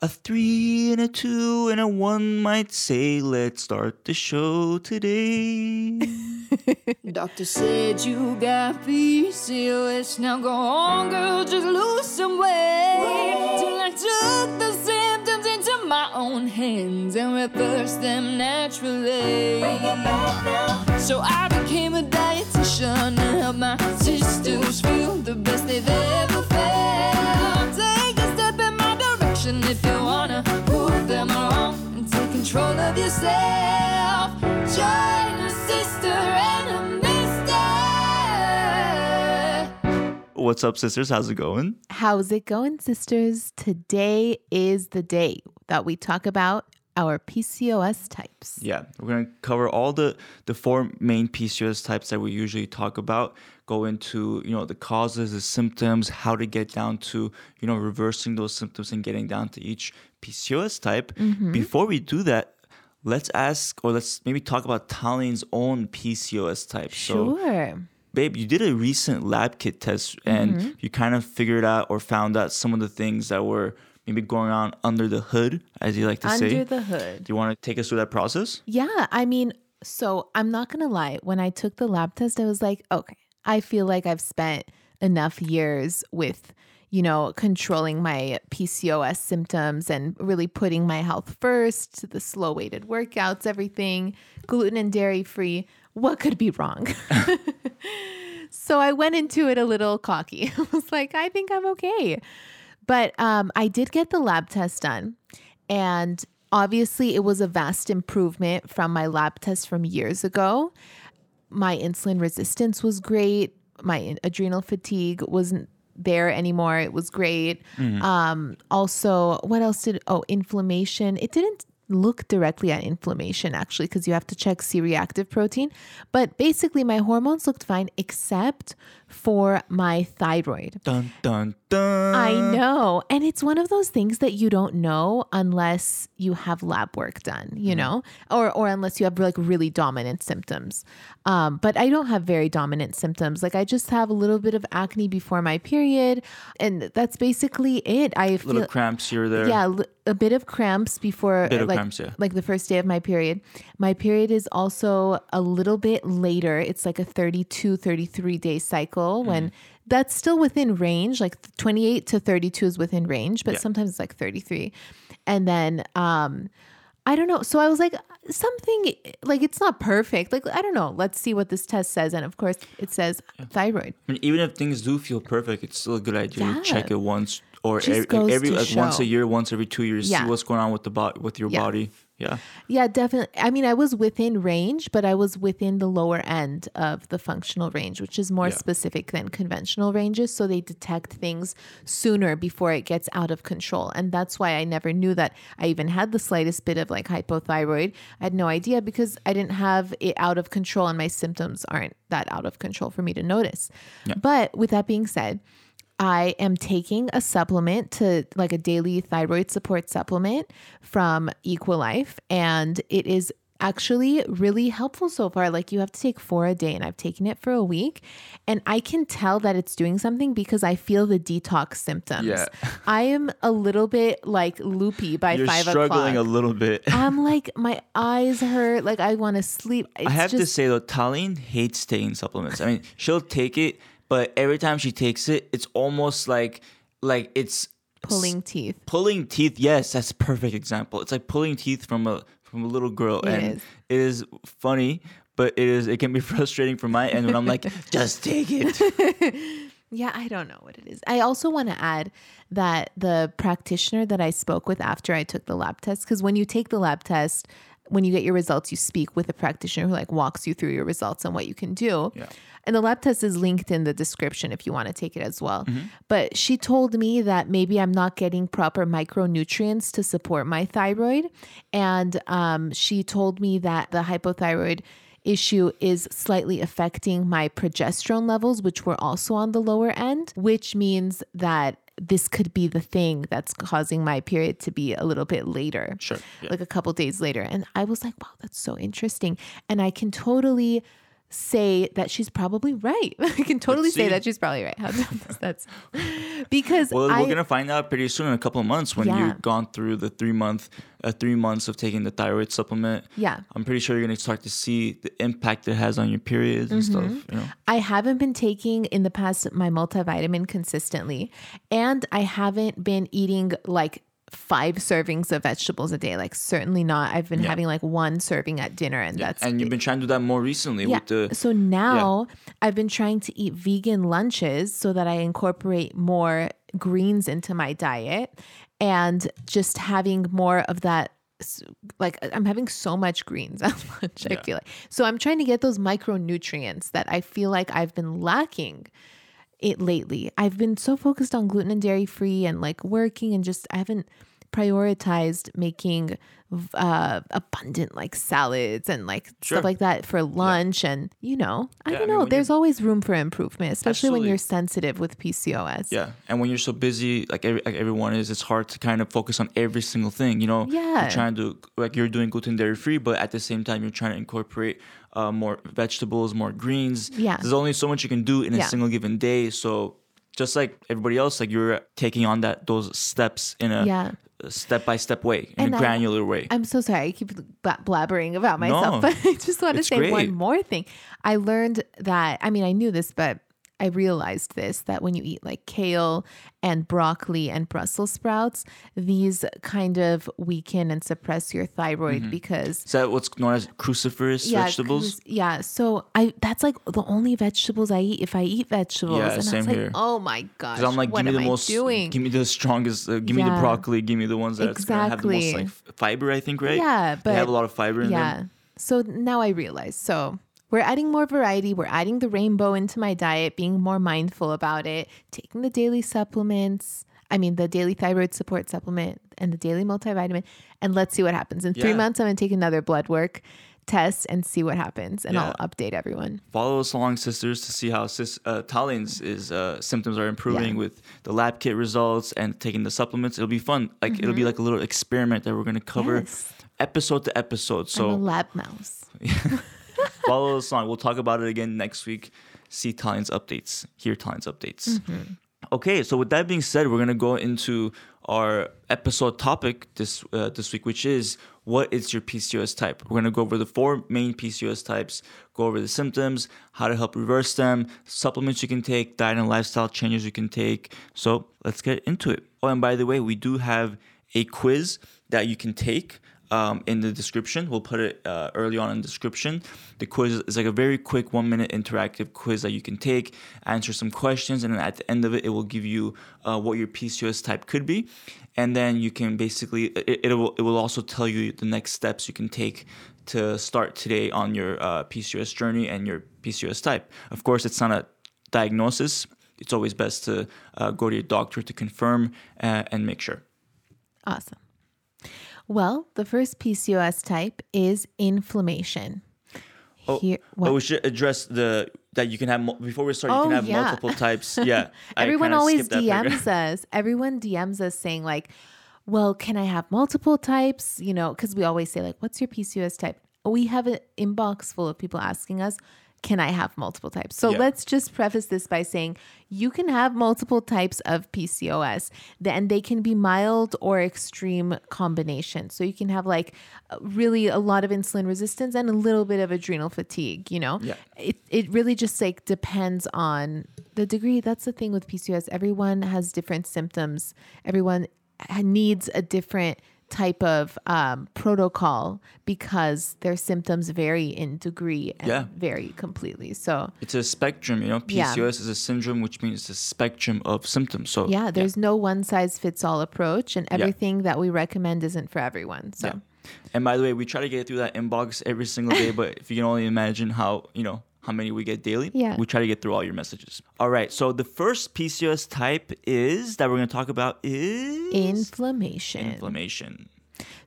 A three and a two and a one might say, let's start the show today. Doctor said you got PCOS. Now go on, girl, just lose some weight. Till I took the symptoms into my own hands and reversed them naturally. So I became a dietitian to help my sisters feel the best they've ever felt. Direction if you wanna prove them wrong and take control of yourself. Join a sister and a mister. What's up, sisters? How's it going? How's it going, sisters? Today is the day that we talk about our PCOS types. Yeah, we're gonna cover all the the four main PCOS types that we usually talk about. Go into you know the causes, the symptoms, how to get down to you know reversing those symptoms and getting down to each PCOS type. Before we do that, let's ask or let's maybe talk about Tallene's own PCOS type. So, Sure. babe, you did a recent lab kit test and Mm-hmm. you kind of figured out or found out some of the things that were maybe going on under the hood, as you like to Under say. Under the hood. Do you want to take us through that process? Yeah, I mean, so I'm not going to lie. When I took the lab test, I was like, okay, I feel like I've spent enough years with, you know, controlling my PCOS symptoms and really putting my health first, the slow weighted workouts, everything, gluten and dairy free. What could be wrong? so I went into it a little cocky. I was like, I think I'm okay. But um, I did get the lab test done. And obviously, it was a vast improvement from my lab test from years ago. My insulin resistance was great. My adrenal fatigue wasn't there anymore. It was great. Um, also, what else did, oh, inflammation. It didn't look directly at inflammation actually, because you have to check C reactive protein. But basically, my hormones looked fine except for my thyroid. Dun dun dun. I know. And it's one of those things that you don't know unless you have lab work done, you know, or or unless you have like really dominant symptoms. Um, but I don't have very dominant symptoms. Like I just have a little bit of acne before my period, and that's basically it. I feel Little cramps here or there. yeah, a bit of cramps before Bit of like, cramps, yeah. like the first day of my period. My period is also a little bit later. It's like a 32, 33 day cycle Mm-hmm. when that's still within range. Like 28 to 32 is within range, but Yeah. sometimes it's like 33. And then um I don't know. So I was like something like it's not perfect. Like I don't know. Let's see what this test says and of course it says thyroid. I mean, even if things do feel perfect, it's still a good idea to check it once or every, goes every like once a year, once every two years. Yeah. See what's going on with the body, with your Yeah. body. Yeah. Yeah, definitely. I mean, I was within range, but I was within the lower end of the functional range, which is more Yeah. specific than conventional ranges. So they detect things sooner before it gets out of control. And that's why I never knew that I even had the slightest bit of like hypothyroid. I had no idea because I didn't have it out of control and my symptoms aren't that out of control for me to notice. But with that being said, I am taking a supplement to like a daily thyroid support supplement from Equilife, and it is actually really helpful so far. Like you have to take four a day, and I've taken it for a week, and I can tell that it's doing something because I feel the detox symptoms. Yeah. I am a little bit like loopy by You're five struggling o'clock. a little bit. I'm like my eyes hurt, like I want to sleep. It's I have to say though, Tallene hates taking supplements. I mean, she'll take it, but every time she takes it, it's almost like like it's pulling teeth. pulling teeth. Yes, that's a perfect example. It's like pulling teeth from a from a little girl, It and is. it is funny, but it is it can be frustrating from my end when I'm like, just take it. Yeah, I don't know what it is. I also want to add that the practitioner that I spoke with after I took the lab test, because when you take the lab test, when you get your results, you speak with a practitioner who like walks you through your results and what you can do. Yeah. And the lab test is linked in the description if you want to take it as well. But she told me that maybe I'm not getting proper micronutrients to support my thyroid. And um, she told me that the hypothyroid issue is slightly affecting my progesterone levels, which were also on the lower end, which means that this could be the thing that's causing my period to be a little bit later. Sure, yeah. Like a couple days later. And I was like, wow, that's so interesting. And I can totally say that she's probably right. I can totally say that she's probably right. How that's because Well, I, we're gonna find out pretty soon in a couple of months when Yeah. you've gone through the three month, uh, three months of taking the thyroid supplement. Yeah. I'm pretty sure you're gonna start to see the impact it has on your periods and Mm-hmm. stuff. You know, I haven't been taking in the past my multivitamin consistently, and I haven't been eating like five servings of vegetables a day. Like certainly not. I've been Yeah. having like one serving at dinner, and that's and you've been trying to do that more recently yeah. with the. so now I've been trying to eat vegan lunches so that I incorporate more greens into my diet and just having more of that like I'm having so much greens at lunch, I feel like. So I'm trying to get those micronutrients that I feel like I've been lacking it lately. I've been so focused on gluten and dairy free and like working and just I haven't prioritized making uh abundant like salads and like Sure. stuff like that for lunch and you know I Yeah, don't mean, know there's always room for improvement especially when you're sensitive with PCOS. Yeah, and when you're so busy, like, every, like everyone is, it's hard to kind of focus on every single thing. You know, Yeah. you're trying to like you're doing gluten dairy free, but at the same time you're trying to incorporate uh, more vegetables, more greens. Yeah. there's only so much you can do in a Yeah. single given day. So just like everybody else, like you're taking on that those steps in a Yeah. step by step way, in And a I- granular way. I'm so sorry. I keep blabbering about myself, No, but I just want to say great. one more thing. I learned that, I mean, I knew this, but I realized this that when you eat like kale and broccoli and Brussels sprouts, these kind of weaken and suppress your thyroid Mm-hmm. because Is that what's known as cruciferous yeah, vegetables? cruise- Yeah, so I that's like the only vegetables I eat if I eat vegetables, Yeah, and same I was like, here. oh my gosh, Because I'm like, what give me the I most, doing? give me the strongest, uh, give me the broccoli, give me the ones that gonna have the most like fiber. I think, right? Yeah, they have a lot of fiber in yeah. them. So now I realize. So we're adding more variety. We're adding the rainbow into my diet, being more mindful about it, taking the daily supplements. I mean, the daily thyroid support supplement and the daily multivitamin. And let's see what happens. In three Yeah. months, I'm going to take another blood work test and see what happens. And Yeah. I'll update everyone. Follow us along, sisters, to see how sis, uh, Tallene's is uh, symptoms are improving Yeah. with the lab kit results and taking the supplements. It'll be fun. Like it'll be like a little experiment that we're gonna cover Mm-hmm. Yes. episode to episode. I'm a So lab mouse. follow us on. We'll talk about it again next week. See Tallene's updates. Hear Tallene's updates. Mm-hmm. Okay, so with that being said, we're gonna go into our episode topic this uh, this week, which is what is your PCOS type. We're gonna go over the four main PCOS types, go over the symptoms, how to help reverse them, supplements you can take, diet and lifestyle changes you can take. So let's get into it. Oh, and by the way, we do have a quiz that you can take um, in the description. We'll put it uh, early on in the description. The quiz is like a very quick one minute interactive quiz that you can take, answer some questions, and then at the end of it, it will give you uh, what your PCOS type could be. And then you can basically, it, it, will, it will also tell you the next steps you can take to start today on your uh, PCOS journey and your PCOS type. Of course, it's not a diagnosis. It's always best to uh, go to your doctor to confirm uh, and make sure. Awesome. Well, the first PCOS type is inflammation. Oh, Here- but we should address the that you can have before we start. You Oh, can have yeah. multiple types. Yeah, Everyone always skipped that paragraph. DMs us. Everyone DMs us saying like, "Well, can I have multiple types?" You know, because we always say like, "What's your PCOS type?" We have an inbox full of people asking us, "Can I have multiple types?" So Yeah. let's just preface this by saying you can have multiple types of PCOS, and they can be mild or extreme combinations. So you can have like really a lot of insulin resistance and a little bit of adrenal fatigue. You know, Yeah. it it really just like depends on the degree. That's the thing with PCOS. Everyone has different symptoms. Everyone needs a different type of um, protocol because their symptoms vary in degree and Yeah. vary completely. So It's a spectrum, you know. Yeah. PCOS is a syndrome, which means it's a spectrum of symptoms. So yeah, there's no one size fits all approach, and everything that we recommend isn't for everyone. So. Yeah. And by the way, we try to get through that inbox every single day, but if you can only imagine how, you know, how many we get daily, Yeah. we try to get through all your messages. All right. So the first PCOS type is that we're going to talk about is Inflammation. inflammation.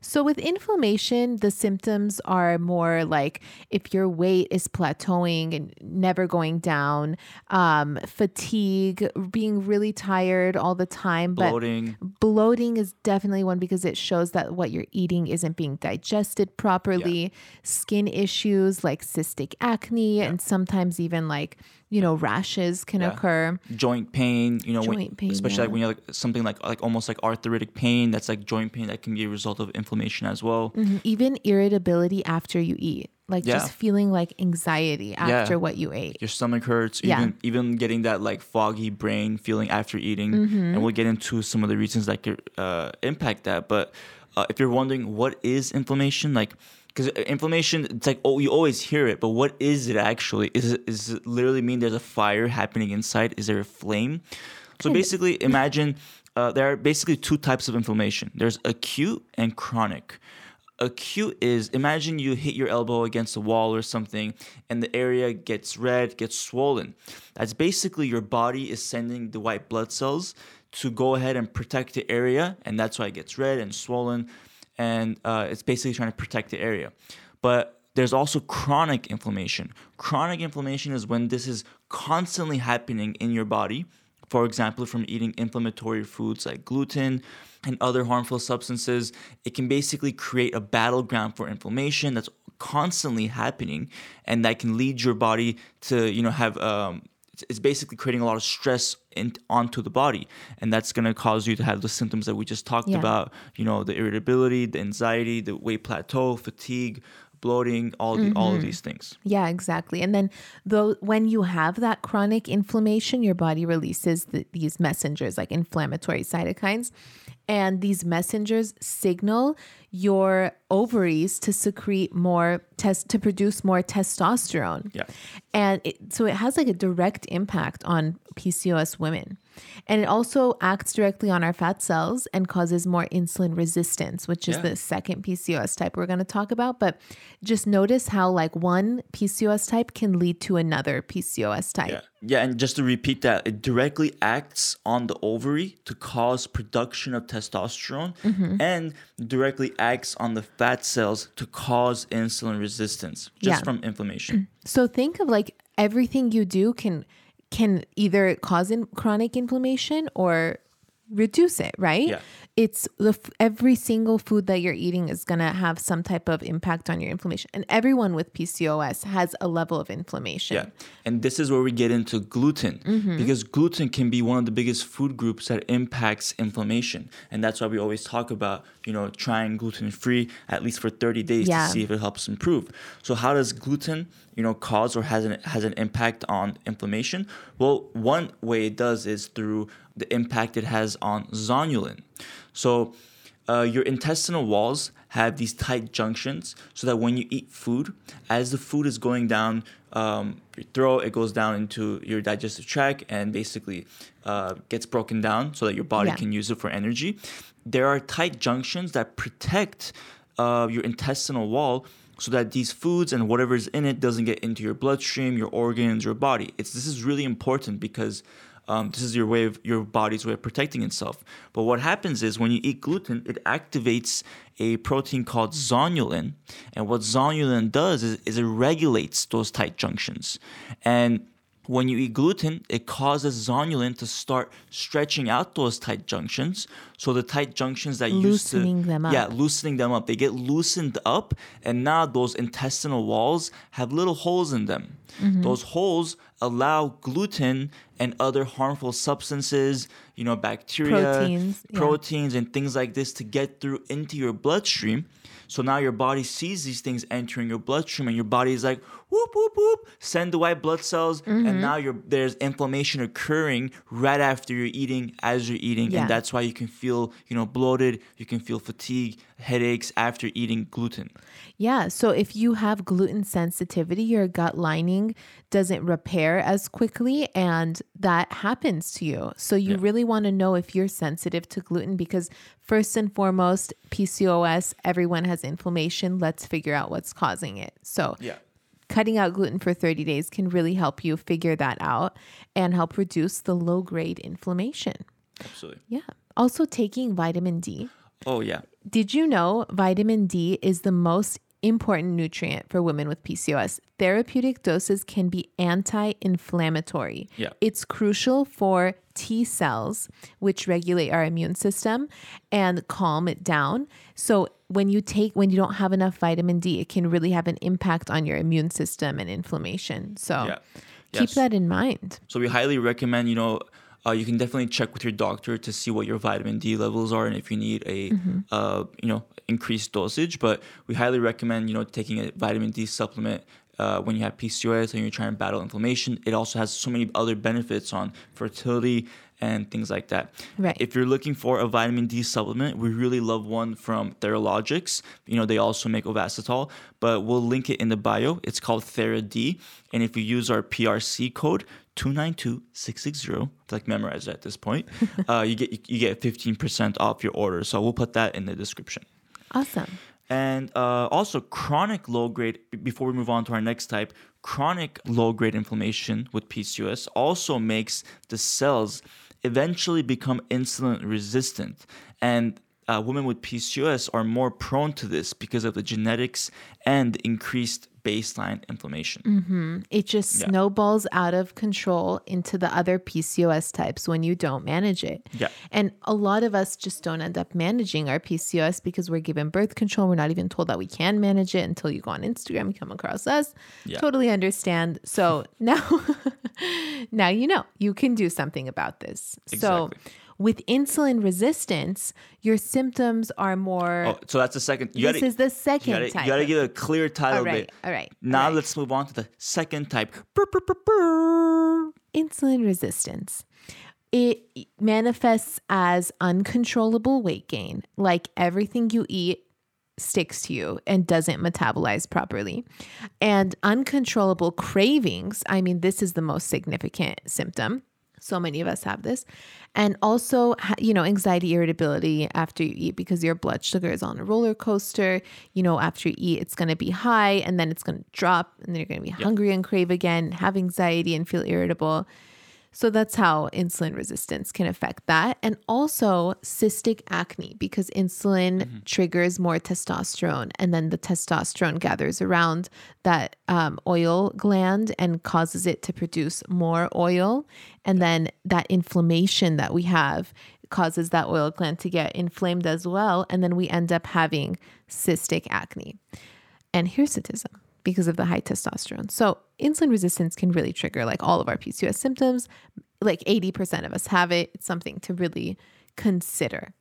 So, with inflammation, the symptoms are more like if your weight is plateauing and never going down, um, fatigue, being really tired all the time. Bloating. But bloating is definitely one because it shows that what you're eating isn't being digested properly. Skin issues like cystic acne, and sometimes even like, you know, rashes can Yeah. occur. joint pain, you know, when, pain, especially yeah. like when you're like something like like almost like arthritic pain, that's like joint pain that can be a result of inflammation as well. Mhm. Even irritability after you eat, like Yeah. just feeling like anxiety after Yeah. what you ate. Your stomach hurts, Yeah. even even getting that like foggy brain feeling after eating, Mm-hmm. and we'll get into some of the reasons that could uh, impact that. But uh, if you're wondering what is inflammation, like because inflammation, it's like oh you always hear it, but what is it actually? Is it is it literally mean there's a fire happening inside? Is there a flame? So basically, imagine uh, there are basically two types of inflammation. There's acute and chronic. Acute is imagine you hit your elbow against a wall or something and the area gets red, gets swollen. That's basically your body is sending the white blood cells to go ahead and protect the area, and that's why it gets red and swollen. And uh, it's basically trying to protect the area. But there's also chronic inflammation. Chronic inflammation is when this is constantly happening in your body for example, from eating inflammatory foods like gluten and other harmful substances, it can basically create a battleground for inflammation that's constantly happening, and that can lead your body to, you know, have um, it's- basically creating a lot of stress in, onto the body, and that's going to cause you to have the symptoms that we just talked Yeah. about. You know, the irritability, the anxiety, the weight plateau, fatigue, bloating, all the, all of mm-hmm. these things. Yeah, exactly. And then though when you have that chronic inflammation, your body releases the, these messengers like inflammatory cytokines. And these messengers signal your ovaries to secrete more test to produce more testosterone. Yeah. And it, so it has like a direct impact on PCOS women. And it also acts directly on our fat cells and causes more insulin resistance, which is Yeah. the second PCOS type we're going to talk about. But just notice how, like, one PCOS type can lead to another PCOS type. Yeah. Yeah, and just to repeat that, it directly acts on the ovary to cause production of testosterone Mm-hmm. and directly acts on the fat cells to cause insulin resistance just Yeah. from inflammation. So think of like everything you do can can either cause in chronic inflammation or reduce it, right? Yeah. It's the f- every single food that you're eating is going to have some type of impact on your inflammation. And everyone with PCOS has a level of inflammation. Yeah. And this is where we get into gluten Mm-hmm. because gluten can be one of the biggest food groups that impacts inflammation. And that's why we always talk about, you know, trying gluten free at least for 30 days Yeah. to see if it helps improve. So how does gluten, you know, cause or has an has an impact on inflammation? Well, one way it does is through the impact it has on zonulin. So uh, your intestinal walls have these tight junctions so that when you eat food, as the food is going down um, your throat, it goes down into your digestive tract and basically uh, gets broken down so that your body Yeah. can use it for energy. There are tight junctions that protect uh, your intestinal wall so that these foods and whatever is in it doesn't get into your bloodstream, your organs, your body. It's this is really important because um, this is your way of your body's way of protecting itself. But what happens is when you eat gluten, it activates a protein called zonulin, and what zonulin does is, is it regulates those tight junctions, and when you eat gluten, it causes zonulin to start stretching out those tight junctions. So the tight junctions that used to Loosening them yeah, loosening them up. They get loosened up, and now those intestinal walls have little holes in them. Mm-hmm. Those holes allow gluten and other harmful substances, you know, bacteria, Proteins, yeah. and things like this to get through into your bloodstream. So now your body sees these things entering your bloodstream, and your body is like, whoop, whoop, whoop, send the white blood cells, Mm-hmm. and now you're, there's inflammation occurring right after you're eating, as you're eating, Yeah. and that's why you can feel, you know, bloated, you can feel fatigue, headaches after eating gluten. Yeah. So if you have gluten sensitivity, your gut lining doesn't repair as quickly, and that happens to you. So you really want to know if you're sensitive to gluten because, first and foremost, PCOS, everyone has inflammation. Let's figure out what's causing it. So, Yeah. Cutting out gluten for 30 days can really help you figure that out and help reduce the low grade inflammation. Absolutely. Yeah. Also, taking vitamin D. Oh yeah. Did you know vitamin D is the most important nutrient for women with PCOS? Therapeutic doses can be anti inflammatory. Yeah. It's crucial for T cells, which regulate our immune system and calm it down. So, when you take, when you don't have enough vitamin D, it can really have an impact on your immune system and inflammation. So, Yeah. keep Yes. that in mind. So we highly recommend, you know, uh, you can definitely check with your doctor to see what your vitamin D levels are and if you need a, uh, you know, increased dosage. But we highly recommend, you know, taking a vitamin D supplement uh, when you have PCOS and you're trying to battle inflammation. It also has so many other benefits on fertility and things like that. Right. If you're looking for a vitamin D supplement, we really love one from Theralogics. You know, they also make Ovasitol, but we'll link it in the bio. It's called TheraD. And if you use our PRC code 292660, like memorize it at this point, uh, you get you get 15% off your order. So we'll put that in the description. Awesome. And uh, also, chronic low grade, before we move on to our next type, chronic low grade inflammation with PCOS also makes the cells eventually become insulin resistant. And uh, women with PCOS are more prone to this because of the genetics and increased baseline inflammation. Mm-hmm. It just Yeah. snowballs out of control into the other PCOS types when you don't manage it. Yeah. And a lot of us just don't end up managing our PCOS because we're given birth control. We're not even told that we can manage it until you go on Instagram and come across us. Yeah. Totally understand. So now now you know you can do something about this. So Exactly. With insulin resistance, your symptoms are more Oh, so that's the second. You this gotta, is the you second gotta, type. you gotta give it a clear title. all right, all right. Now right. let's move on to the second type. Insulin resistance. It manifests as uncontrollable weight gain, like everything you eat sticks to you and doesn't metabolize properly. And uncontrollable cravings, I mean, this is the most significant symptom. So many of us have this. And also, you know, anxiety, irritability after you eat because your blood sugar is on a roller coaster. You know, after you eat, it's going to be high and then it's going to drop and then you're going to be hungry and crave again, have anxiety and feel irritable. So that's how insulin resistance can affect that. And also cystic acne because insulin triggers more testosterone and then the testosterone gathers around that um, oil gland and causes it to produce more oil. And then that inflammation that we have causes that oil gland to get inflamed as well. And then we end up having cystic acne and hirsutism because of the high testosterone. So, insulin resistance can really trigger like all of our PCOS symptoms. Like 80% of us have it. It's something to really consider.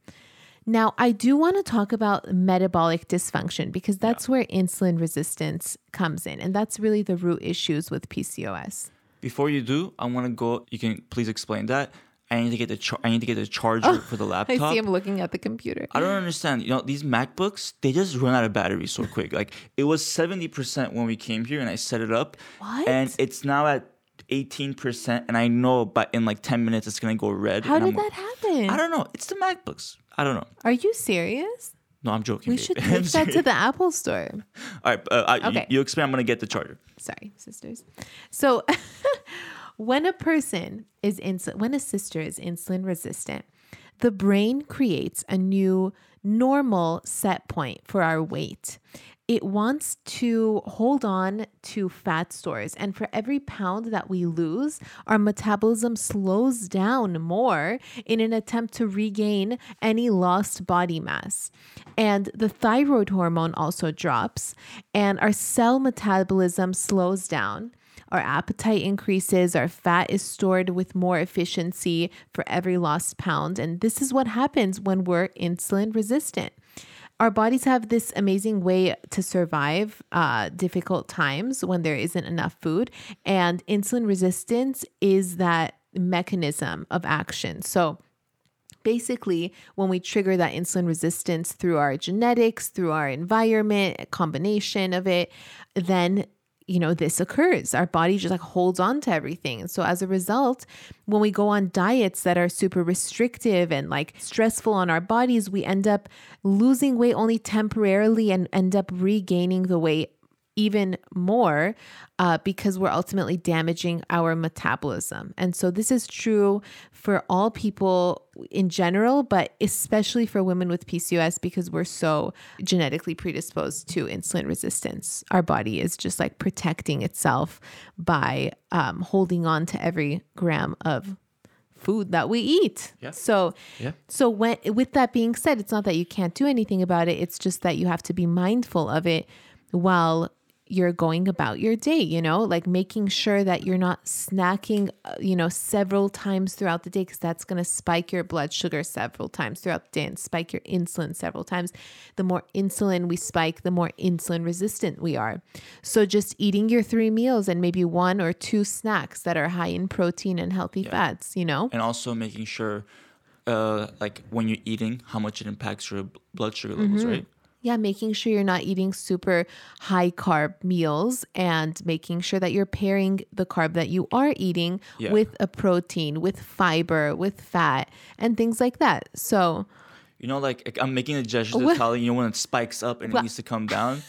Now, I do want to talk about metabolic dysfunction because that's where insulin resistance comes in. And that's really the root issues with PCOS. Before you do, I want to go. You can please explain that. I need to get the char- I need to get the charger for the laptop. I see him looking at the computer. I don't understand. You know, these MacBooks, they just run out of battery so quick. Like it was 70% when we came here and I set it up. What? And it's now at 18% and I know but in like 10 minutes it's going to go red. How did that happen? I don't know. It's the MacBooks. I don't know. Are you serious? No, I'm joking. We babe. should take that to the Apple store. All right, uh, I, you- Okay. you, explain. I'm going to get the charger. sorry sisters so when a person is insulin when a sister is insulin resistant the brain creates a new normal set point for our weight. It wants to hold on to fat stores and for every pound that we lose our metabolism slows down more in an attempt to regain any lost body mass. And the thyroid hormone also drops and our cell metabolism slows down our appetite increases, our fat is stored with more efficiency for every lost pound. And this is what happens when we're insulin resistant. Our bodies have this amazing way to survive uh, difficult times when there isn't enough food. And insulin resistance is that mechanism of action. So, basically when we trigger that insulin resistance through our genetics through our environment a combination of it then you know this occurs. Our body just like holds on to everything. So as a result when we go on diets that are super restrictive and like stressful on our bodies we end up losing weight only temporarily and end up regaining the weight even more uh, because we're ultimately damaging our metabolism. And so this is true for all people in general, but especially for women with PCOS because we're so genetically predisposed to insulin resistance. Our body is just like protecting itself by um, holding on to every gram of food that we eat. Yeah. So Yeah. so when with that being said, it's not that you can't do anything about it. It's just that you have to be mindful of it while you're going about your day, you know, like making sure that you're not snacking, uh, you know, several times throughout the day because that's going to spike your blood sugar several times throughout the day and spike your insulin several times. The more insulin we spike, the more insulin resistant we are. So just eating your three meals and maybe one or two snacks that are high in protein and healthy fats, you know? and also making sure uh like when you're eating how much it impacts your blood sugar levels Mm-hmm. right Yeah, making sure you're not eating super high carb meals and making sure that you're pairing the carb that you are eating Yeah. with a protein, with fiber, with fat, and things like that. So, you know like i'm making a gesture to What? tell you know when it spikes up and it needs to come down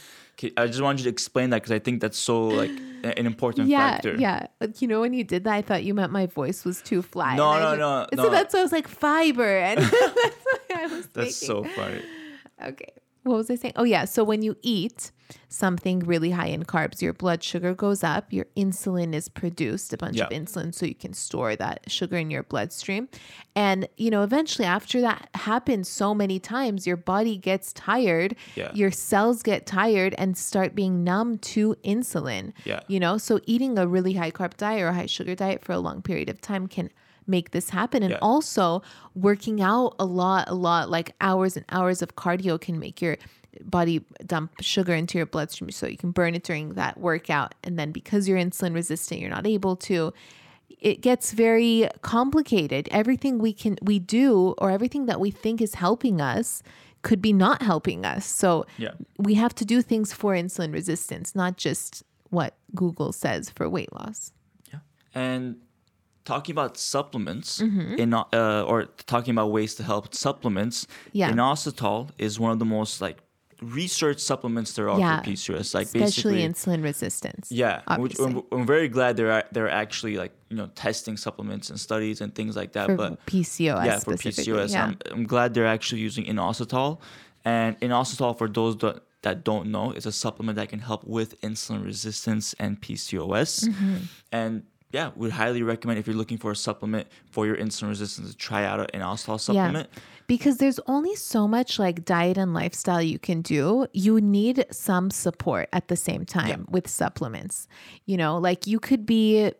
i just wanted you to explain that because i think that's so like an important yeah, factor yeah. Like, you know, when you did that, I thought you meant my voice was too flat. No, no, was- no, So no. that's why I was like fiber, and that's why I was that's thinking. so funny Okay. What was I saying? Oh, yeah. So when you eat something really high in carbs, your blood sugar goes up, your insulin is produced, a bunch of insulin, so you can store that sugar in your bloodstream. And, you know, eventually after that happens so many times, your body gets tired, Yeah. your cells get tired and start being numb to insulin. Yeah. You know, so eating a really high carb diet or a high sugar diet for a long period of time can make this happen. And Yeah. also working out a lot, a lot, like hours and hours of cardio can make your body dump sugar into your bloodstream so you can burn it during that workout. And then because you're insulin resistant, you're not able to. It gets very complicated. Everything we can we do or everything that we think is helping us could be not helping us. So Yeah. we have to do things for insulin resistance, not just what Google says for weight loss. Yeah. And talking about supplements in uh, or talking about ways to help supplements Yeah. inositol is one of the most like research supplements there are Yeah. for PCOS like Especially insulin resistance. yeah. I'm, I'm very glad they're they're actually like you know testing supplements and studies and things like that for but PCOS yeah for. PCOS Yeah. I'm, I'm glad they're actually using inositol and inositol for those that that don't know is a supplement that can help with insulin resistance and PCOS Mm-hmm. and yeah would highly recommend if you're looking for a supplement for your insulin resistance to try out an inositol supplement Yeah. Because there's only so much like diet and lifestyle you can do. You need some support at the same time with supplements. You know, like you could be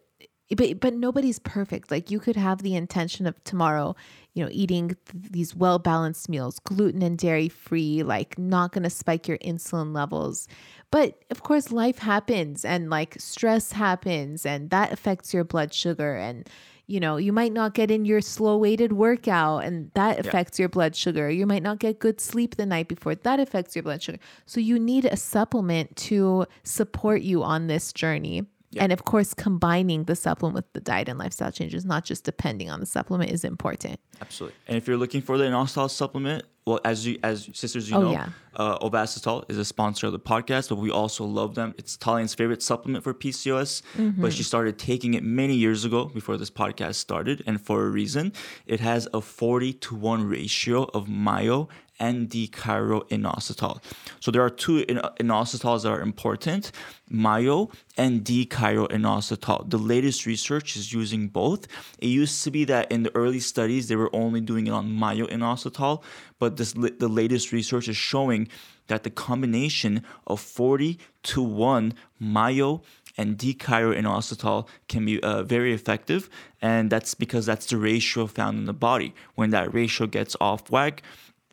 but but nobody's perfect. Like you could have the intention of tomorrow, you know, eating th- these well-balanced meals, gluten and dairy free, like not going to spike your insulin levels. But of course life happens and like stress happens and that affects your blood sugar and you know, you might not get in your slow weighted workout and that affects your blood sugar. You might not get good sleep the night before. That affects your blood sugar. So you need a supplement to support you on this journey. And of course, combining the supplement with the diet and lifestyle changes, not just depending on the supplement, is important. Absolutely. And if you're looking for the inositol supplement, well, as you as sisters, you Oh, know, yeah. uh, Ovasitol is a sponsor of the podcast, but we also love them. It's Tallene's favorite supplement for PCOS, Mm-hmm. but she started taking it many years ago before this podcast started, and for a reason. It has a 40 to 1 ratio of myo and D-chiroinositol. So there are two in- inositols that are important, myo and D-chiroinositol. The latest research is using both. It used to be that in the early studies they were only doing it on myo-inositol, but this the latest research is showing that the combination of 40 to 1 myo and D-chiroinositol can be uh, very effective, and that's because that's the ratio found in the body. When that ratio gets off whack,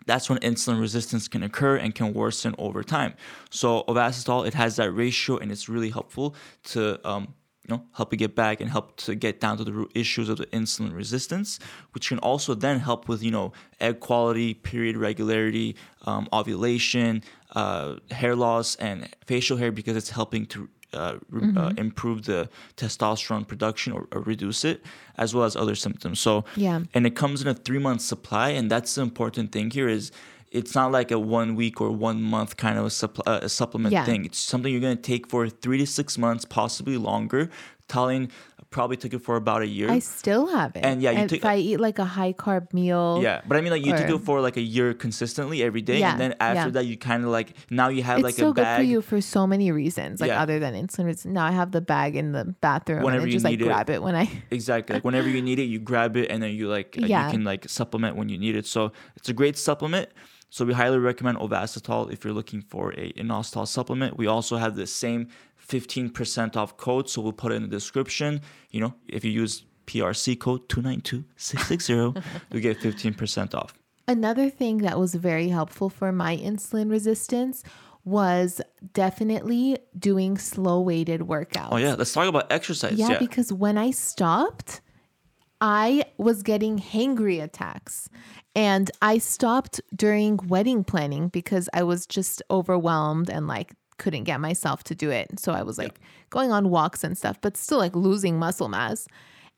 that's when insulin resistance can occur and can worsen over time. So Ovasitol, it has that ratio, and it's really helpful to um, you know help you get back and help to get down to the root issues of the insulin resistance, which can also then help with you know egg quality, period regularity, um, ovulation, uh, hair loss, and facial hair because it's helping to uh, re- uh, improve the testosterone production or, or reduce it, as well as other symptoms. So Yeah. and it comes in a three month supply, and that's the important thing here is it's not like a one week or one month kind of a, suppl- uh, a supplement Yeah. thing. It's something you're gonna take for three to six months, possibly longer. Tallene probably took it for about a year. I still have it. And yeah, you if take- I eat like a high carb meal, yeah, but I mean, like you took it for like a year consistently every day, Yeah, and then after yeah. that, you kind of like now you have it's like so a good bag. for you for so many reasons, like Yeah. other than insulin. Now I have the bag in the bathroom Whenever and you just like need it. grab it when I Exactly. Like whenever you need it, you grab it and then you like Yeah. you can like supplement when you need it. So it's a great supplement. So we highly recommend Ovasitol if you're looking for a inositol supplement. We also have the same 15% off code, so we'll put it in the description. You know, if you use PRC code 292660, you get 15% off. Another thing that was very helpful for my insulin resistance was definitely doing slow weighted workouts. Oh yeah, let's talk about exercise. Yeah, Yeah. because when I stopped, I was getting hangry attacks. And I stopped during wedding planning because I was just overwhelmed and like couldn't get myself to do it. So I was like going on walks and stuff, but still like losing muscle mass.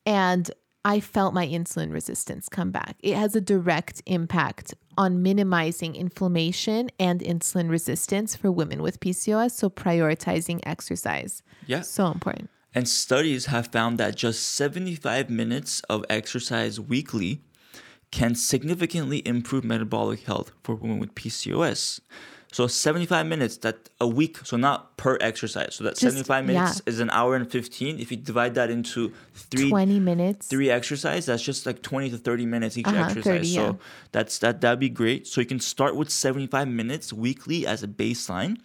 And I felt my insulin resistance come back. It has a direct impact on minimizing inflammation and insulin resistance for women with PCOS. So prioritizing exercise. yeah. So important. And studies have found that just 75 minutes of exercise weekly can significantly improve metabolic health for women with PCOS. So 75 minutes that a week, so not per exercise. So that Just- 75 minutes yeah. is an hour and 15. If you divide that into three 20 minutes. three exercise, that's just like 20 to 30 minutes each Uh-huh, exercise. 30, so yeah. that's that that'd be great. So you can start with 75 minutes weekly as a baseline.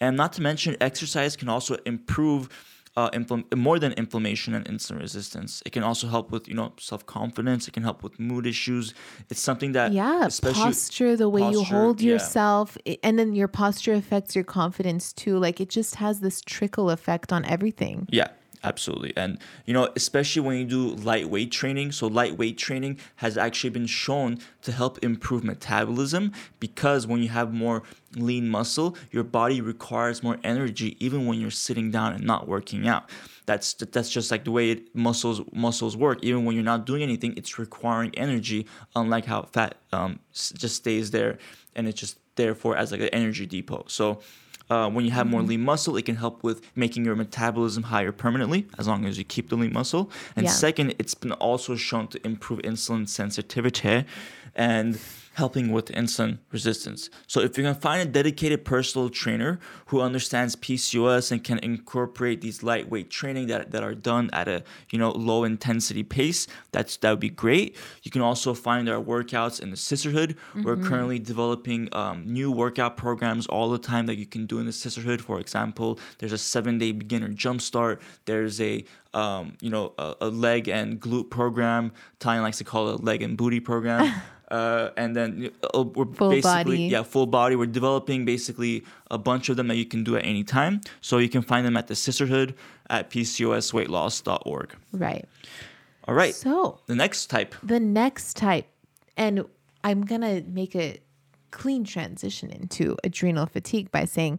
And not to mention exercise can also improve uh, more than inflammation and insulin resistance. It can also help with, you know, self-confidence. It can help with mood issues. It's something that Yeah, especially posture, the way you hold yeah. yourself, and then your posture affects your confidence too. Like it just has this trickle effect on everything. Yeah, absolutely. And you know, especially when you do lightweight training, so lightweight training has actually been shown to help improve metabolism because when you have more lean muscle, your body requires more energy even when you're sitting down and not working out. That's that's just like the way it, muscles muscles work. Even when you're not doing anything, it's requiring energy. Unlike how fat um, just stays there and it's just therefore as like an energy depot. So uh, when you have more lean muscle, it can help with making your metabolism higher permanently, as long as you keep the lean muscle. And Yeah. second, it's been also shown to improve insulin sensitivity and helping with insulin resistance. So if you can find a dedicated personal trainer who understands PCOS and can incorporate these lightweight training that, that are done at a you know low intensity pace, that's that would be great. You can also find our workouts in the Cysterhood. We're currently developing um, new workout programs all the time that you can do in the Cysterhood. For example, there's a seven day beginner jumpstart. There's a um, you know a, a leg and glute program. Tanya likes to call it a leg and booty program. Uh, and then uh, we're Full basically body. yeah full body. We're developing basically a bunch of them that you can do at any time. So you can find them at the Cysterhood at pcosweightloss.org. Right. All right, So the next type. the next type, and I'm going to make a clean transition into adrenal fatigue by saying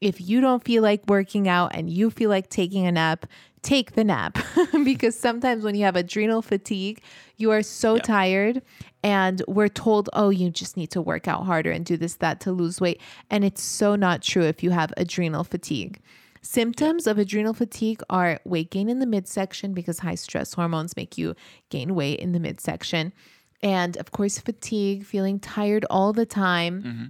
if you don't feel like working out and you feel like taking a nap, take the nap because sometimes when you have adrenal fatigue, you are so Yeah. tired and we're told, oh, you just need to work out harder and do this, that to lose weight. And it's so not true if you have adrenal fatigue. Symptoms of adrenal fatigue are weight gain in the midsection because high stress hormones make you gain weight in the midsection. And of course, fatigue, feeling tired all the time. Mm-hmm.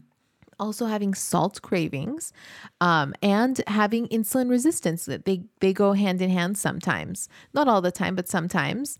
Also having salt cravings, um, and having insulin resistance. That they they go hand in hand sometimes, not all the time, but sometimes,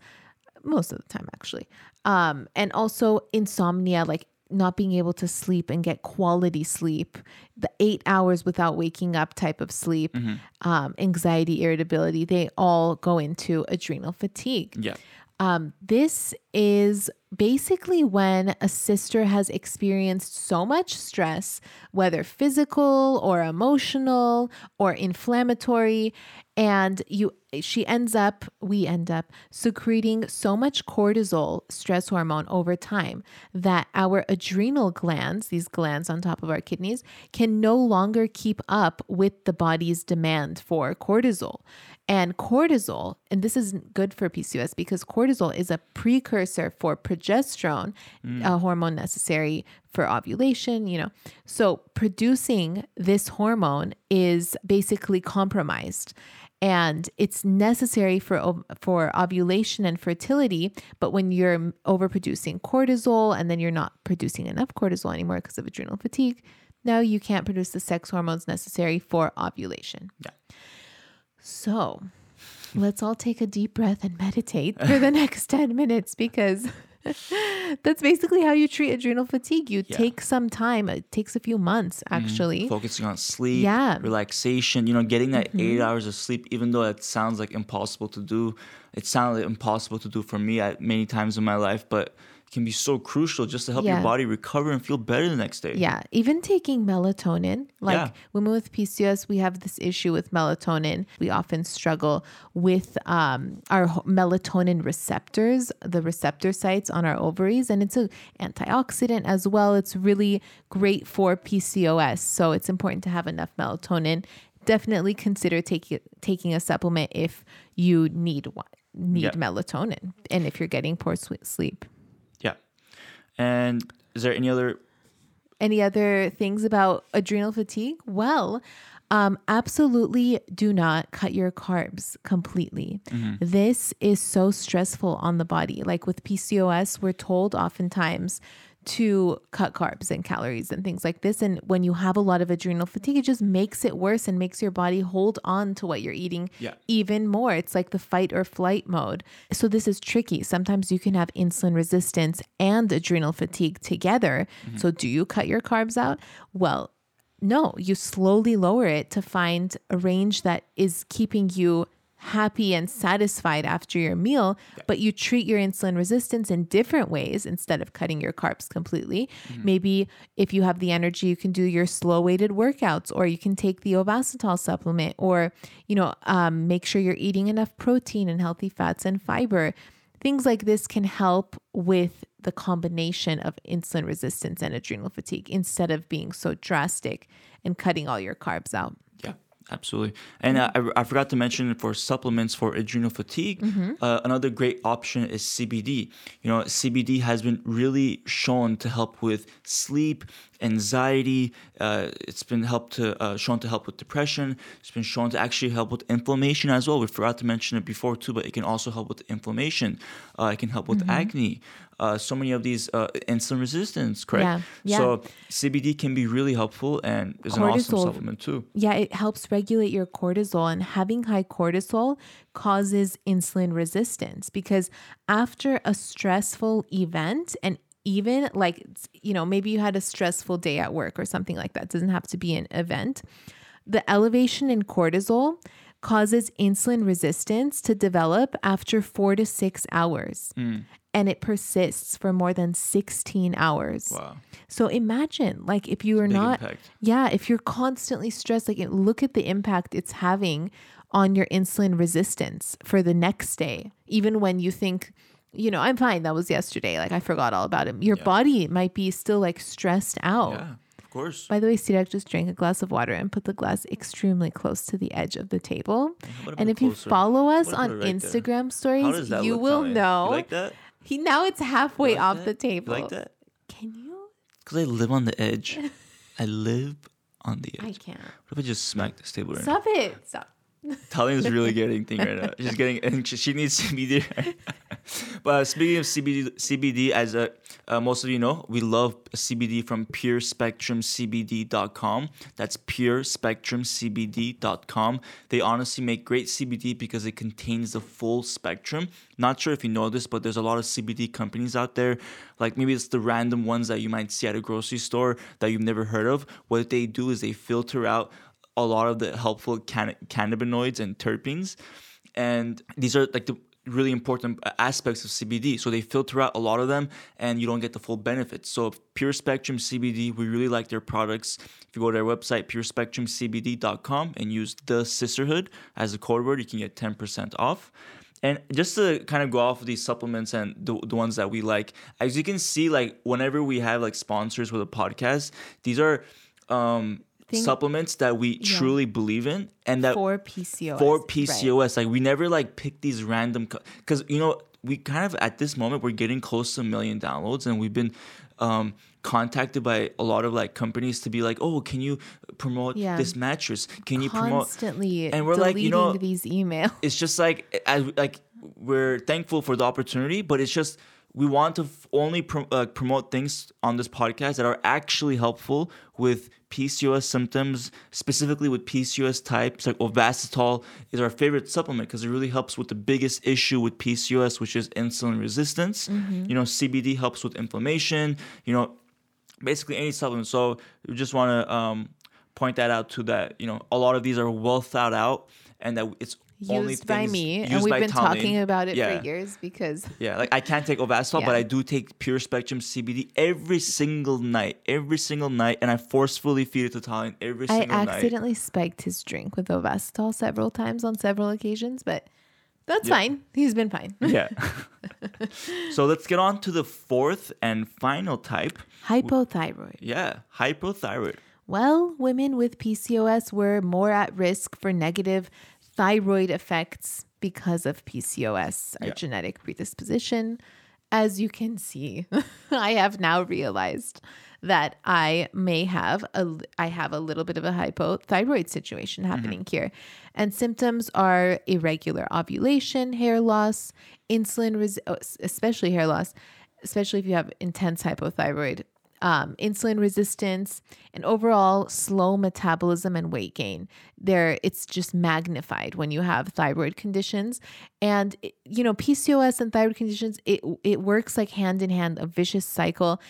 most of the time actually. Um, and also insomnia, like not being able to sleep and get quality sleep, the eight hours without waking up type of sleep, um, anxiety, irritability, they all go into adrenal fatigue. Yeah. Um, this is basically when a sister has experienced so much stress, whether physical or emotional or inflammatory, and you she ends up, we end up secreting so much cortisol, stress hormone over time that our adrenal glands, these glands on top of our kidneys, can no longer keep up with the body's demand for cortisol. And cortisol, and this isn't good for PCOS because cortisol is a precursor for progesterone, mm. a hormone necessary for ovulation, you know. So producing this hormone is basically compromised and it's necessary for for ovulation and fertility but when you're overproducing cortisol and then you're not producing enough cortisol anymore because of adrenal fatigue now you can't produce the sex hormones necessary for ovulation Yeah. So let's all take a deep breath and meditate for the next 10 minutes because that's basically how you treat adrenal fatigue you Yeah. take some time it takes a few months actually focusing on sleep, Yeah. Mm-hmm. relaxation, you know, getting that eight hours of sleep, even though it sounds like impossible to do. It sounded impossible to do for me at many times in my life, but can be so crucial just to help Yeah. your body recover and feel better the next day. Yeah, even taking melatonin. Like Yeah. women with PCOS, we have this issue with melatonin. We often struggle with um, our melatonin receptors, the receptor sites on our ovaries, and it's an antioxidant as well. It's really great for PCOS, so it's important to have enough melatonin. Definitely consider taking taking a supplement if you need one. Need Yeah. melatonin, and if you're getting poor sleep. And is there any other Any other things about adrenal fatigue? Well, um, absolutely do not cut your carbs completely. This is so stressful on the body. Like with PCOS, we're told oftentimes to cut carbs and calories and things like this. And when you have a lot of adrenal fatigue, it just makes it worse and makes your body hold on to what you're eating Yeah. even more. It's like the fight or flight mode. So this is tricky. Sometimes you can have insulin resistance and adrenal fatigue together. Mm-hmm. So do you cut your carbs out? Well, no, you slowly lower it to find a range that is keeping you happy and satisfied after your meal, but you treat your insulin resistance in different ways instead of cutting your carbs completely. Maybe if you have the energy, you can do your slow weighted workouts, or you can take the Ovasitol supplement, or you know, um, make sure you're eating enough protein and healthy fats and fiber. Things like this can help with the combination of insulin resistance and adrenal fatigue instead of being so drastic and cutting all your carbs out. Absolutely. And uh, I, I forgot to mention for supplements for adrenal fatigue, Mm-hmm. uh, another great option is CBD. You know, CBD has been really shown to help with sleep, anxiety. Uh, it's been helped to uh, shown to help with depression. It's been shown to actually help with inflammation as well. We forgot to mention it before too, but it can also help with inflammation. Uh, it can help with Mm-hmm. acne. Uh, so many of these uh, insulin resistance, correct? Yeah, yeah. So CBD can be really helpful and is an awesome supplement too. Yeah, it helps regulate your cortisol, and having high cortisol causes insulin resistance because after a stressful event, and even like, you know, maybe you had a stressful day at work or something like that, it doesn't have to be an event. The elevation in cortisol causes insulin resistance to develop after four to six hours. And it persists for more than 16 hours. Wow. So imagine, like, if you are not, impact. yeah, if you're constantly stressed, like, look at the impact it's having on your insulin resistance for the next day. Even when you think, you know, I'm fine, that was yesterday, like, I forgot all about it. Your body might be still like stressed out. Yeah, of course. By the way, Sirak just drank a glass of water and put the glass extremely close to the edge of the table. And if you follow us on right? Instagram How stories, you will know. You like that? He now it's halfway like off that? the You table. like that? Can you? Because I live on the edge. I live on the edge. I can't. What if I just smack this table right Stop it. Stop. Talia's really getting thing right now. She's getting anxious. She needs CBD. but uh, speaking of CBD, CBD, as uh, uh, most of you know, we love CBD from PureSpectrumCBD.com. That's PureSpectrumCBD.com. They honestly make great CBD because it contains the full spectrum. Not sure if you know this, but there's a lot of CBD companies out there. Like maybe it's the random ones that you might see at a grocery store that you've never heard of. What they do is they filter out a lot of the helpful can- cannabinoids and terpenes. And these are like the really important aspects of CBD. So they filter out a lot of them and you don't get the full benefits. So Pure Spectrum CBD, we really like their products. If you go to their website, purespectrumcbd.com and use the Cysterhood as a code word, you can get 10% off. And just to kind of go off of these supplements and the, the ones that we like, as you can see, like whenever we have like sponsors with a podcast, these are um, Think- supplements that we truly believe in and that For PCOS. for right. PCOS. Like we never like pick these random because you know we kind of at this moment we're getting close to a million downloads, and we've been um, contacted by a lot of like companies to be like, oh, can you promote Yeah. this mattress? Can you promote? Constantly and we're like, you know, these emails. it's just like as, like we're thankful for the opportunity, but it's just we want to f- only uh, promote things on this podcast that are actually helpful with PCOS symptoms, specifically with PCOS types. Like Ovasitol is our favorite supplement because it really helps with the biggest issue with PCOS, which is insulin resistance. You know, CBD helps with inflammation. You know, basically any supplement. So we just want to um, point that out to that. You know, a lot of these are well thought out, and that it's only Used by me, and we've been Tommy. talking about it Yeah. for years because Yeah, like I can't take Ovasitol, but I do take Pure Spectrum CBD every single night, every single night, and I forcefully feed it to Tallene every single night. I accidentally spiked his drink with Ovasitol several times on several occasions, but that's fine. He's been fine. Yeah. so let's get on to the fourth and final type. Hypothyroid. Yeah, hypothyroid. Well, women with PCOS were more at risk for negative thyroid effects because of PCOS, our Yeah. genetic predisposition. As you can see, I have now realized that I may have a I have a little bit of a hypothyroid situation mm-hmm. happening here. And symptoms are irregular ovulation, hair loss, insulin res- oh, especially hair loss, especially if you have intense hypothyroid um, insulin resistance, and overall slow metabolism and weight gain. There, it's just magnified when you have thyroid conditions, and you know PCOS and thyroid conditions. It it works like hand in hand, a vicious cycle.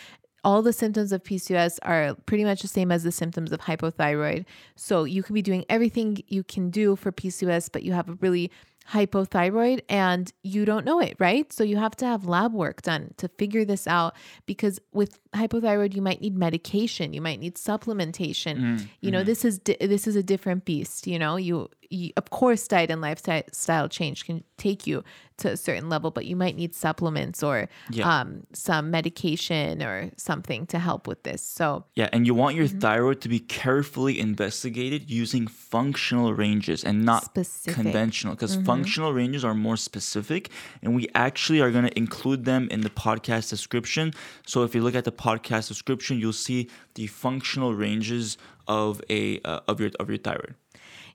All the symptoms of PCOS are pretty much the same as the symptoms of hypothyroid. So you could be doing everything you can do for PCOS, but you have a really hypothyroid and you don't know it, right? So you have to have lab work done to figure this out because with hypothyroid you might need medication, you might need supplementation. Mm, you know, mm. this is di- this is a different beast, you know. You of course diet and lifestyle change can take you to a certain level, but you might need supplements or Yeah. um some medication or something to help with this. So Yeah, and you want your Mm-hmm. thyroid to be carefully investigated using functional ranges and not Specific. Mm-hmm. conventional because functional ranges are more specific and we actually are going to include them in the podcast description. So if you look at the podcast description, you'll see the functional ranges of a uh, of your of your thyroid.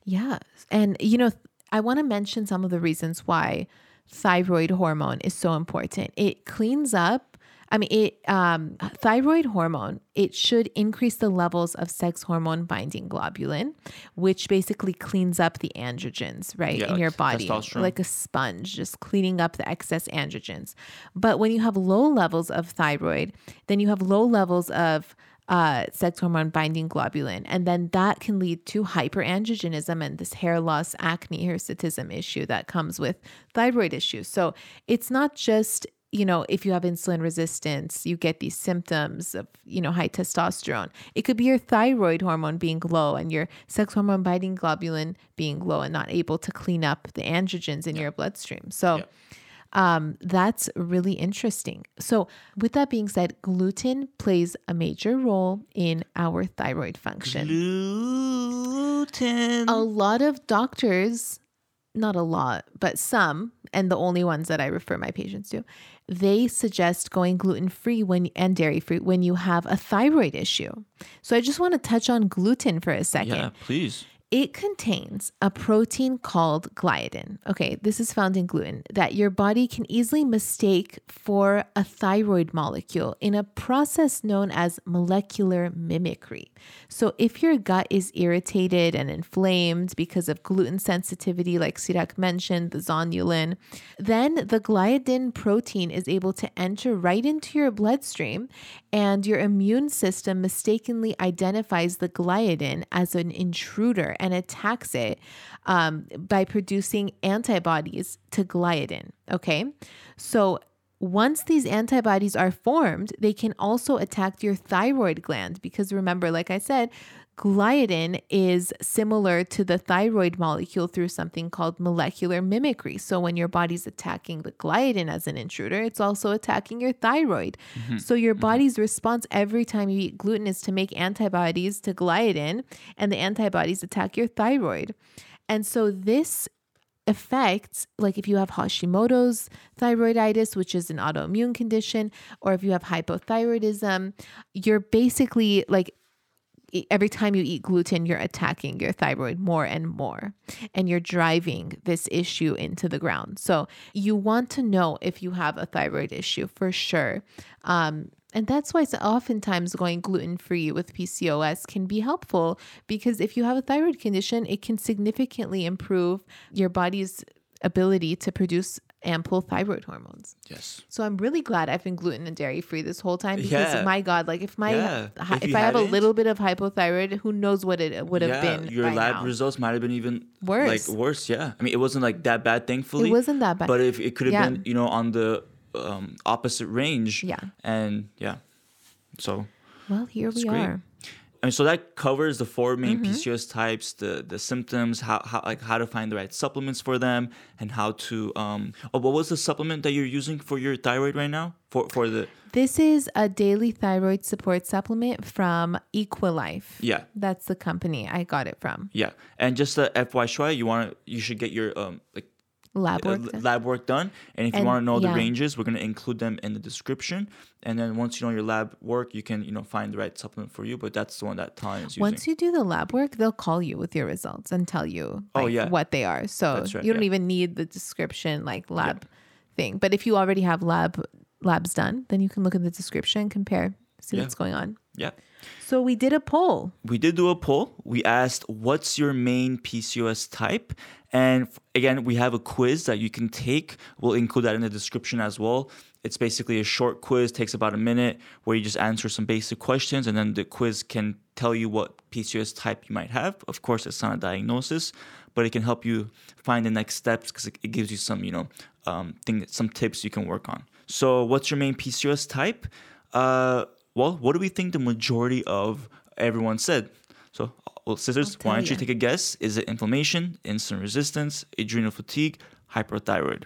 Yeah. And, you know, I want to mention some of the reasons why thyroid hormone is so important. It cleans up, I mean, it, um, thyroid hormone, it should increase the levels of sex hormone binding globulin, which basically cleans up the androgens, right, Yeah, in like your body, like a sponge, just cleaning up the excess androgens. But when you have low levels of thyroid, then you have low levels of uh, sex hormone binding globulin. And then that can lead to hyperandrogenism and this hair loss, acne, hirsutism issue that comes with thyroid issues. So it's not just, you know, if you have insulin resistance, you get these symptoms of, you know, high testosterone. It could be your thyroid hormone being low and your sex hormone binding globulin being low and not able to clean up the androgens in your bloodstream. So, Yeah. Um, that's really interesting. So, with that being said, gluten plays a major role in our thyroid function. Gluten. A lot of doctors, not a lot, but some, and the only ones that I refer my patients to, they suggest going gluten free when and dairy free when you have a thyroid issue. So, I just want to touch on gluten for a second. yeah, please. It contains a protein called gliadin. Okay, this is found in gluten that your body can easily mistake for a thyroid molecule in a process known as molecular mimicry. So, if your gut is irritated and inflamed because of gluten sensitivity, like Sirak mentioned, the zonulin, then the gliadin protein is able to enter right into your bloodstream, and your immune system mistakenly identifies the gliadin as an intruder and attacks it um, by producing antibodies to gliadin. Okay. So once these antibodies are formed, they can also attack your thyroid gland because remember, like I said, gliadin is similar to the thyroid molecule through something called molecular mimicry. So when your body's attacking the gliadin as an intruder, it's also attacking your thyroid. Mm-hmm. So your mm-hmm. body's response every time you eat gluten is to make antibodies to gliadin, and the antibodies attack your thyroid. And so this affects like if you have Hashimoto's thyroiditis, which is an autoimmune condition, or if you have hypothyroidism, you're basically like every time you eat gluten, you're attacking your thyroid more and more, and you're driving this issue into the ground. So, you want to know if you have a thyroid issue for sure. Um, and that's why so oftentimes going gluten free with PCOS can be helpful because if you have a thyroid condition, it can significantly improve your body's ability to produce ample thyroid hormones. Yes. So I'm really glad I've been gluten and dairy free this whole time because Yeah. my God, like if my Yeah. hi- If if, I have a little bit of hypothyroid, who knows what it would have yeah, been. your lab now. results might have been even Worse. Like worse, yeah. I mean, it wasn't like that bad, thankfully. It wasn't that bad. But if it could have been, you know, on the um, opposite range. Yeah. And yeah, so Well, here we great. are. And so that covers the four main Mm-hmm. PCOS types, the the symptoms, how, how like how to find the right supplements for them, and how to um. Oh, what was the supplement that you're using for your thyroid right now? For for the This is a daily thyroid support supplement from Equilife. yeah That's the company I got it from. yeah, and just a FY Shwai, you want to you should get your um like Lab uh, work. done. lab work done. And if you want to know the ranges, we're going to include them in the description. And then once you know your lab work, you can you know find the right supplement for you. But that's the one that Tanya is using. Once you do the lab work, they'll call you with your results and tell you Oh, yeah. what they are. So right, you don't yeah. even need the description like lab thing. But if you already have lab labs done, then you can look at the description, compare, see Yeah. what's going on. yeah. So we did a poll. we did do a poll. We asked, "What's your main PCOS type?" And again, we have a quiz that you can take. We'll include that in the description as well. It's basically a short quiz, takes about a minute, where you just answer some basic questions, and then the quiz can tell you what PCOS type you might have. Of course, it's not a diagnosis, but it can help you find the next steps because it, gives you some, you know, um, thing, some tips you can work on. So, what's your main PCOS type? Uh, well, what do we think the majority of everyone said? So, well, I'll why don't you ya. take a guess? Is it inflammation, insulin resistance, adrenal fatigue, hyperthyroid?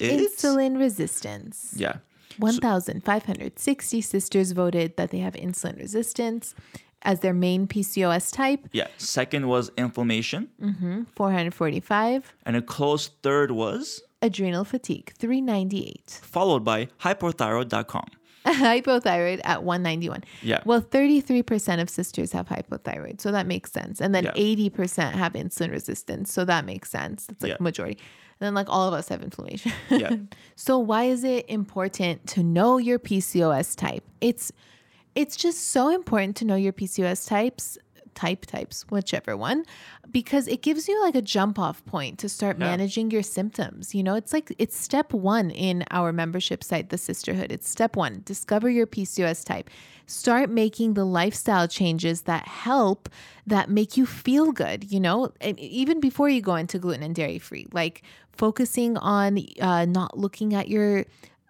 It's Insulin resistance. yeah. 1,560 sisters voted that they have insulin resistance as their main PCOS type. Yeah. Second was inflammation, Mm. 445. and a close third was Adrenal fatigue, 398. followed by hypothyroid.com. hypothyroid at 191. Yeah. Well, 33% of sisters have hypothyroid. So that makes sense. And then Yeah. 80% have insulin resistance. So that makes sense. That's like Yeah. majority. And then like all of us have inflammation. Yeah. so why is it important to know your PCOS type? It's it's just so important to know your PCOS types type types whichever one because it gives you like a jump off point to start Yeah. managing your symptoms you know it's like it's step 1 in our membership site the Cysterhood it's step 1 discover your PCOS type start making the lifestyle changes that help that make you feel good you know and even before you go into gluten and dairy free like focusing on uh, not looking at your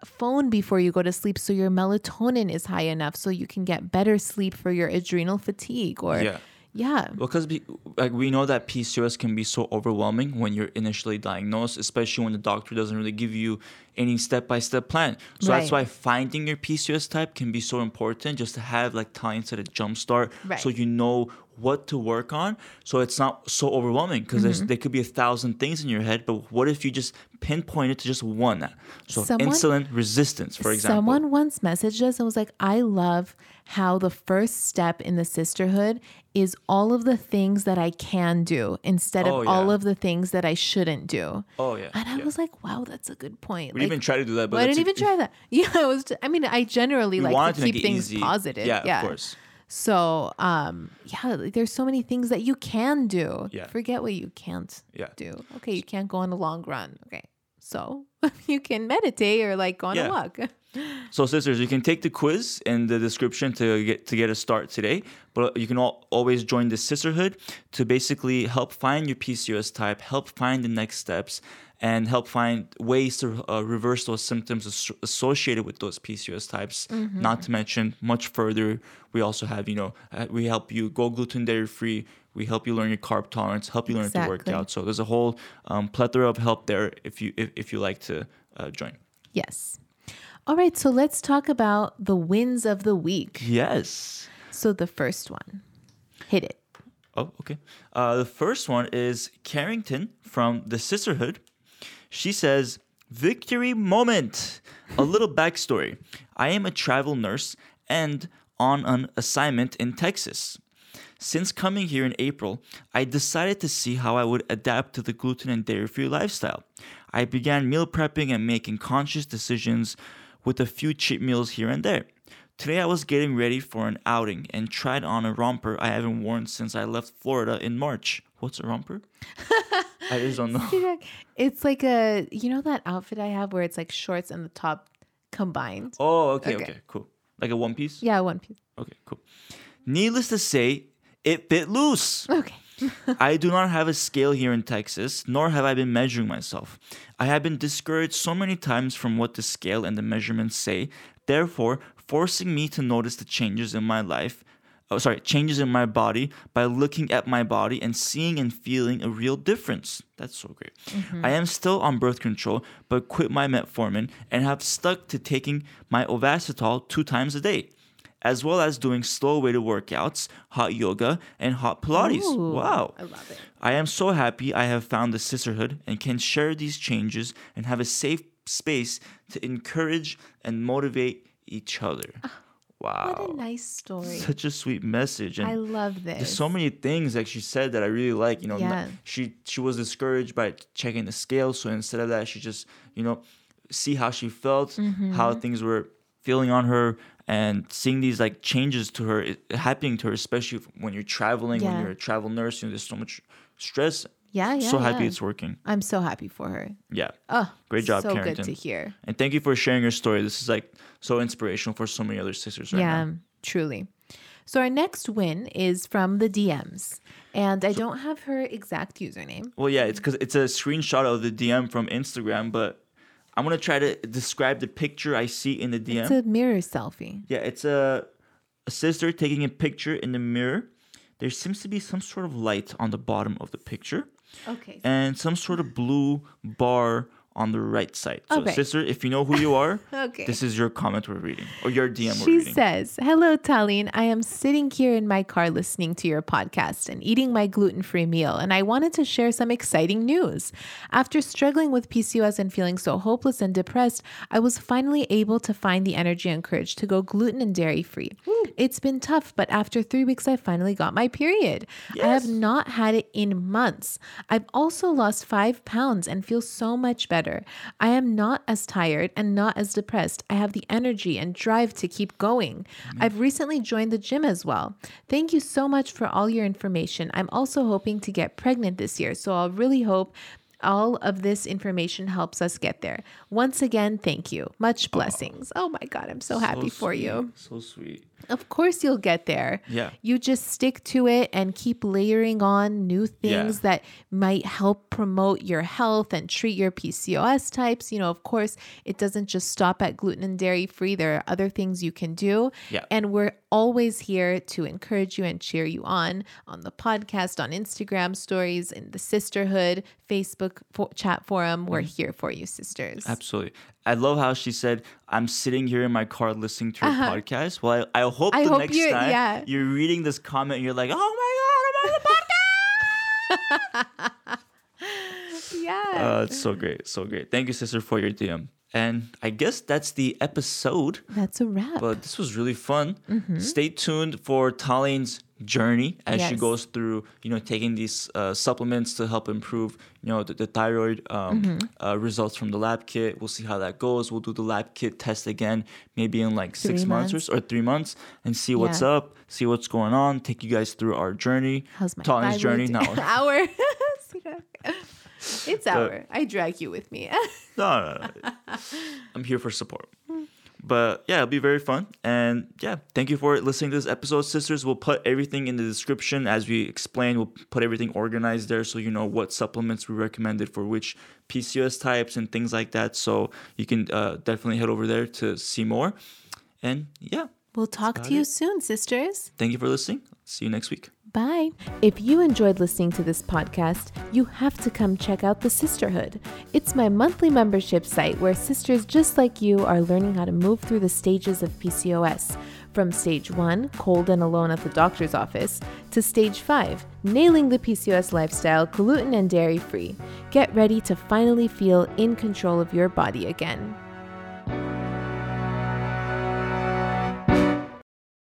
phone before you go to sleep so your melatonin is high enough so you can get better sleep for your adrenal fatigue or Yeah. Yeah. Because be, like we know that PCOS can be so overwhelming when you're initially diagnosed, especially when the doctor doesn't really give you any step-by-step plan. So that's why finding your PCOS type can be so important just to have like Tanya said a jump start so you know what to work on. So it's not so overwhelming because Mm-hmm. there could be a thousand things in your head but what if you just pinpoint it to just one? So Someone- insulin resistance for example. Someone once messaged us and was like, I love how the first step in the Cysterhood is all of the things that I can do instead of Oh, all of the things that I shouldn't do. oh yeah And I yeah. was like, wow, that's a good point. we Like, didn't even try to do that but well, I didn't even try that. Yeah, it was. I mean, I generally we like to keep things easy. positive. yeah, Yeah, of course So, um, yeah, like, there's so many things that you can do. Yeah. Forget what you can't Yeah. do. Okay, you can't go on a long run. Okay, so you can meditate or like go on Yeah. a walk. So, sisters, you can take the quiz in the description to get to get a start today. But you can al- always join the Cysterhood to basically help find your PCOS type, help find the next steps, and help find ways to uh, reverse those symptoms as- associated with those PCOS types. Not to mention, much further, we also have you know uh, we help you go gluten dairy free. We help you learn your carb tolerance, help you learn to work out. So there's a whole um, plethora of help there if you if, if you like to uh, join. yes. All right, so let's talk about the wins of the week. Yes. So the first one, hit it. Oh, okay. Uh, the first one is Carrington from the Cysterhood. She says, Victory moment. A little backstory. I am a travel nurse and on an assignment in Texas. Since coming here in April, I decided to see how I would adapt to the gluten and dairy free lifestyle. I began meal prepping and making conscious decisions with a few cheat meals here and there. Today I was getting ready for an outing and tried on a romper I haven't worn since I left Florida in March. What's a romper? I just don't know. It's like a you know that outfit I have where it's like shorts and the top combined. Oh, okay, okay, Okay. cool. Like a one piece? Yeah, one piece. Okay, cool. Needless to say, it fit loose. Okay. I do not have a scale here in Texas, nor have I been measuring myself. I have been discouraged so many times from what the scale and the measurements say, therefore, forcing me to notice the changes in my life. Oh, sorry, changes in my body by looking at my body and seeing and feeling a real difference. That's so great. Mm-hmm. I am still on birth control, but quit my metformin and have stuck to taking my Ovasitol two times a day, as well as doing slow weighted workouts, hot yoga, and hot Pilates. Ooh, wow. I love it. I am so happy I have found the Cysterhood and can share these changes and have a safe space to encourage and motivate each other. Wow. Ah, What a nice story. Such a sweet message. And I love this. there's so many things that she said that I really like. You know, Yeah. she she was discouraged by checking the scale, so instead of that, she just you know see how she felt, Mm-hmm. how things were feeling on her, and seeing these like changes to her it- happening to her, especially when you're traveling, when you're a travel nurse. You know, there's so much stress. yeah, yeah. so happy yeah. it's working. I'm so happy for her. Yeah. Oh, Great job, So Carrington. good to hear. And thank you for sharing your story. This is like so inspirational for so many other sisters right yeah, now. truly. So our next win is from the DMs, and I don't have her exact username. Well, yeah, it's because it's a screenshot of the DM from Instagram, but I'm gonna try to describe the picture I see in the DM. It's a mirror selfie. yeah, it's a, a sister taking a picture in the mirror. There seems to be some sort of light on the bottom of the picture Okay. and some sort of blue bar on the right side. So, Okay. sister, if you know who you are, Okay. this is your comment we're reading or your DM we're reading. She says, Hello, Tallene. I am sitting here in my car listening to your podcast and eating my gluten free meal, and I wanted to share some exciting news. After struggling with PCOS and feeling so hopeless and depressed, I was finally able to find the energy and courage to go gluten and dairy free. It's been tough, but after three weeks, I finally got my period. I have not had it in months. I've also lost five pounds and feel so much better. I am not as tired and not as depressed. I have the energy and drive to keep going. Mm-hmm. I've recently joined the gym as well. Thank you so much for all your information. I'm also hoping to get pregnant this year, so I'll really hope. All of this information helps us get there. Once again, thank you. Much blessings. Oh my God, I'm so happy for you. So sweet. Of course, you'll get there. Yeah. You just stick to it and keep layering on new things that might help promote your health and treat your PCOS types. You know, of course, it doesn't just stop at gluten and dairy free, there are other things you can do. Yeah. And we're always here to encourage you and cheer you on on the podcast, on Instagram stories, in the Cysterhood, Facebook fo- chat forum. We're Mm-hmm. here for you, sisters. Absolutely. I love how she said, I'm sitting here in my car listening to your podcast. Well, I, I hope Uh-huh. I the hope next you're- time yeah. you're reading this comment and you're like, oh my God, I'm on the podcast. Yeah. uh, it's so great. So great. Thank you, sister, for your DM. And I guess that's the episode. That's a wrap. But this was really fun. Stay tuned for Tallene's journey as she goes through, you know, taking these uh, supplements to help improve, you know, the, the thyroid um, uh, results from the lab kit. We'll see how that goes. We'll do the lab kit test again, maybe in like six months, months. or, three months, and see what's Yeah. up, see what's going on. Take you guys through our journey. How's my journey? now No, Hour. it's our. I drag you with me. no, no, no. I'm here for support. But yeah, it'll be very fun. And yeah, thank you for listening to this episode, sisters. We'll put everything in the description as we explain. We'll put everything organized there so you know what supplements we recommended for which PCOS types and things like that. So you can uh, definitely head over there to see more. And yeah, we'll talk to you it. soon, sisters. thank you for listening. See you next week. Bye. If you enjoyed listening to this podcast, you have to come check out The Cysterhood. It's my monthly membership site where sisters just like you are learning how to move through the stages of PCOS. From stage one, cold and alone at the doctor's office, to stage five, nailing the PCOS lifestyle, gluten and dairy free. Get ready to finally feel in control of your body again.